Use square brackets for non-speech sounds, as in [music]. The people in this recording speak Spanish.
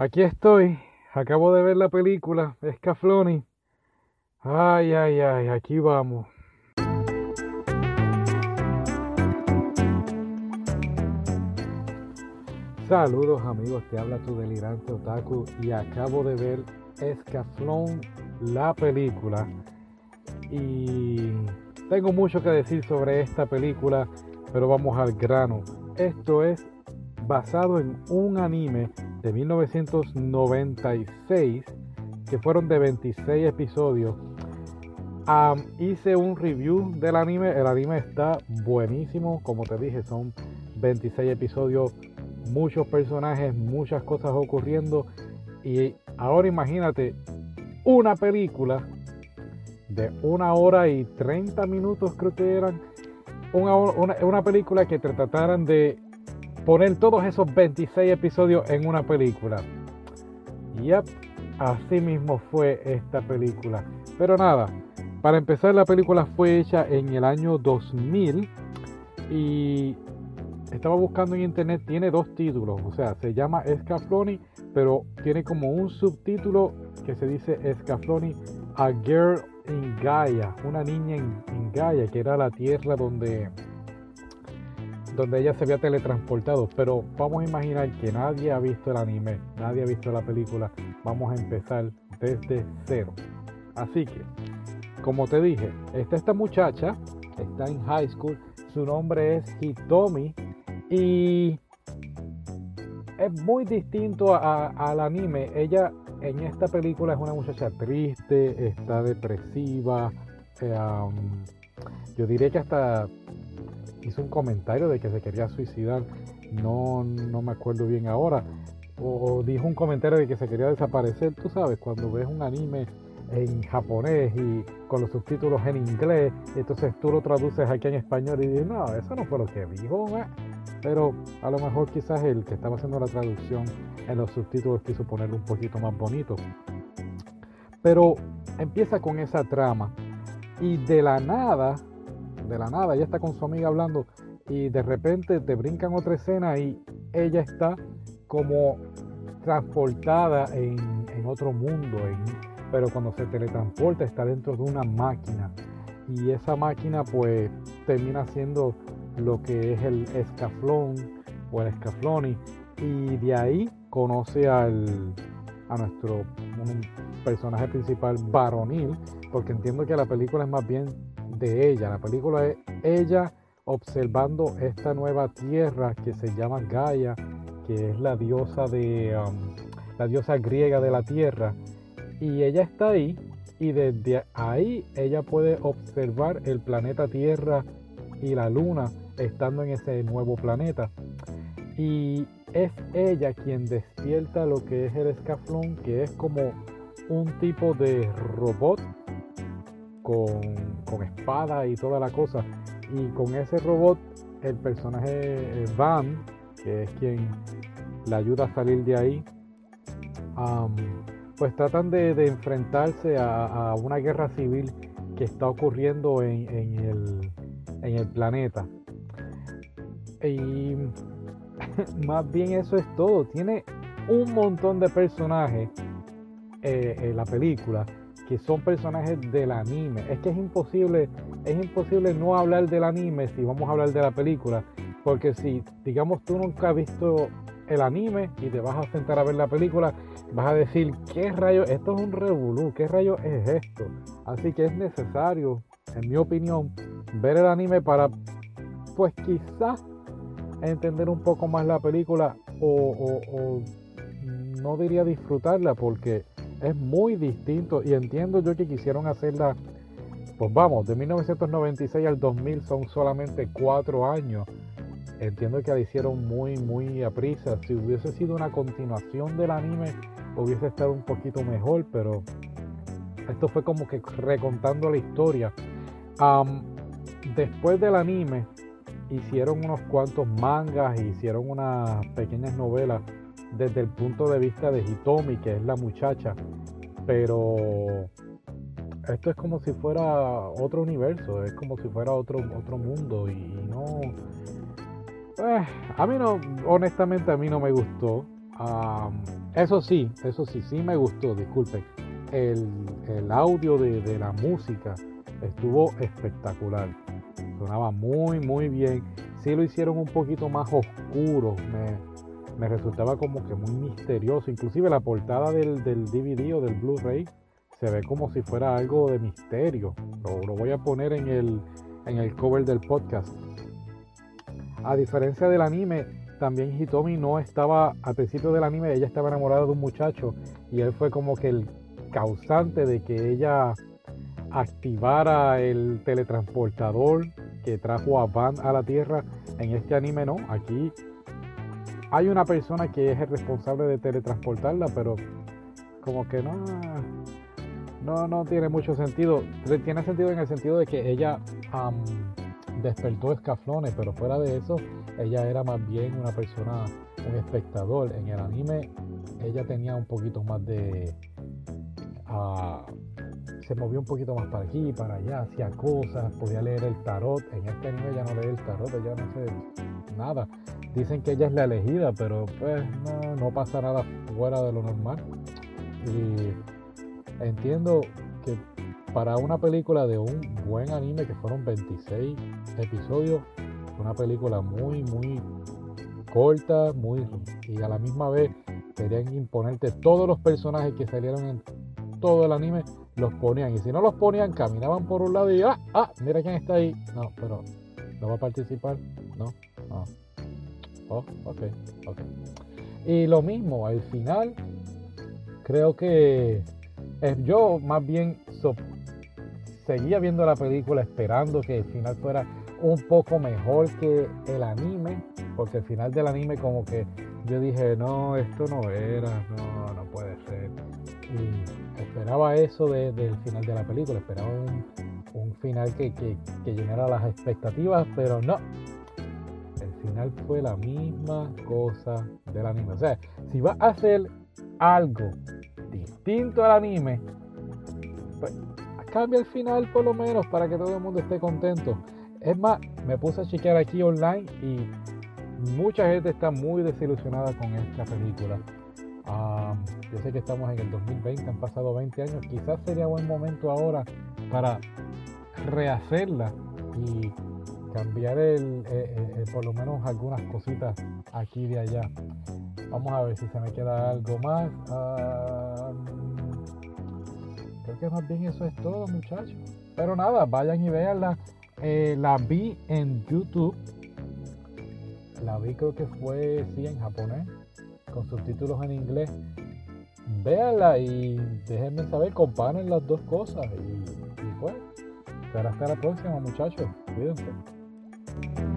Aquí estoy. Acabo de ver la película Escafloni. Ay, ay, ay, aquí vamos. Saludos amigos, te habla tu delirante otaku y acabo de ver Escaflón, la película. Y tengo mucho que decir sobre esta película, pero vamos al grano. Esto es basado en un anime de 1996 que fueron de 26 episodios. hice un review del anime, el anime está buenísimo, como te dije, son 26 episodios, muchos personajes, muchas cosas ocurriendo. Y ahora imagínate una película de una hora y 30 minutos creo que eran, una, una película que trataran de poner todos esos 26 episodios en una película. Yep, así mismo fue esta película. Pero nada, para empezar la película fue hecha en el año 2000 y estaba buscando en internet, tiene dos títulos, o sea, se llama Escafloni, pero tiene como un subtítulo que se dice Escafloni, A Girl in Gaia, una niña en, en Gaia, que era la tierra donde donde ella se había teletransportado. Pero vamos a imaginar que nadie ha visto el anime, nadie ha visto la película. Vamos a empezar desde cero. Así que, como te dije, está esta muchacha, está en high school, su nombre es Hitomi y es muy distinto al anime. Ella en esta película es una muchacha triste, está depresiva. Eh, yo diría que hasta hizo un comentario de que se quería suicidar, no, no me acuerdo bien ahora, o dijo un comentario de que se quería desaparecer, tú sabes, cuando ves un anime en japonés y con los subtítulos en inglés, entonces tú lo traduces aquí en español y dices, no, eso no fue lo que dijo, pero a lo mejor quizás el que estaba haciendo la traducción en los subtítulos quiso ponerlo un poquito más bonito. Pero empieza con esa trama y de la nada de la nada, ella está con su amiga hablando y de repente te brincan otra escena y ella está como transportada en, otro mundo, pero cuando se teletransporta está dentro de una máquina. Y esa máquina pues termina siendo lo que es el escaflón o el escafloni. Y de ahí conoce al, a nuestro personaje principal varonil porque entiendo que la película es más bien de ella. La película es ella observando esta nueva tierra que se llama Gaia, que es la diosa de um, la diosa griega de la tierra. Y ella está ahí y desde ahí ella puede observar el planeta Tierra y la luna estando en ese nuevo planeta. Y es ella quien despierta lo que es el escaflón, que es como un tipo de robot con, espada y toda la cosa. Y con ese robot, el personaje Van, que es quien le ayuda a salir de ahí, pues tratan de, enfrentarse a, una guerra civil que está ocurriendo en, el, en el planeta. Y [laughs] más bien eso es todo. Tiene un montón de personajes eh, en la película que son personajes del anime. Es que es imposible, es imposible no hablar del anime si vamos a hablar de la película. Porque si, digamos, tú nunca has visto el anime y te vas a sentar a ver la película, vas a decir, ¿qué rayo? Esto es un revolú, ¿qué rayo es esto? Así que es necesario, en mi opinión, ver el anime para, pues quizás, entender un poco más la película o, o no diría disfrutarla porque es muy distinto y entiendo yo que quisieron hacerla, pues vamos, de 1996 al 2000 son solamente cuatro años. Entiendo que la hicieron muy, muy a prisa. Si hubiese sido una continuación del anime, hubiese estado un poquito mejor, pero esto fue como que recontando la historia. después del anime, hicieron unos cuantos mangas, hicieron unas pequeñas novelas desde el punto de vista de Hitomi, que es la muchacha, pero esto es como si fuera otro universo, es como si fuera otro, otro mundo y, no... Eh, a mí no, honestamente a mí no me gustó. eso sí, eso sí, sí me gustó, disculpen. El, el audio de, de, la música estuvo espectacular. Sonaba muy, muy bien. Sí lo hicieron un poquito más oscuro. Me, me resultaba como que muy misterioso. Inclusive la portada del, del DVD o del Blu-ray se ve como si fuera algo de misterio. Lo, voy a poner en el, en el cover del podcast. A diferencia del anime, también Hitomi no estaba, al principio del anime, ella estaba enamorada de un muchacho y él fue como que el causante de que ella activara el teletransportador que trajo a Van a la Tierra. En este anime no, aquí hay una persona que es el responsable de teletransportarla, pero como que no, no, no tiene mucho sentido. Tiene sentido en el sentido de que ella despertó escaflones, pero fuera de eso, ella era más bien una persona, un espectador. En el anime, ella tenía un poquito más de. Uh, se movió un poquito más para aquí, para allá, hacía cosas, podía leer el tarot. En este anime ya no lee el tarot, ella no sé nada. Dicen que ella es la elegida, pero pues no, pasa nada fuera de lo normal. Y entiendo que para una película de un buen anime, que fueron 26 episodios, una película muy, muy corta, muy y a la misma vez querían imponerte todos los personajes que salieron en todo el anime, los ponían. Y si no los ponían, caminaban por un lado y ah, ah, mira quién está ahí. No, pero no va a participar. No, no. Oh, ok, ok. Y lo mismo, al final, creo que eh, yo más bien seguía viendo la película esperando que el final fuera un poco mejor que el anime, porque el final del anime como que yo dije, no, esto no era, no, no puede ser. Y esperaba eso del final de la película, esperaba un, final que, llenara las expectativas, pero no, final fue la misma cosa del anime. O sea, si va a hacer algo distinto al anime, pues cambia el final por lo menos para que todo el mundo esté contento. Es más, me puse a chequear aquí online y mucha gente está muy desilusionada con esta película. yo sé que estamos en el 2020, han pasado 20 años, quizás sería buen momento ahora para rehacerla y cambiar el, por lo menos algunas cositas aquí de allá. Vamos a ver si se me queda algo más. creo que más bien eso es todo, muchachos. Pero nada, vayan y veanla. Eh, la vi en YouTube. La vi creo que fue, sí, en japonés, con subtítulos en inglés. Véanla y déjenme saber, comparen las dos cosas. Y, y pues, hasta la próxima, muchachos. Cuídense. Thank you.